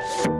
Podcast.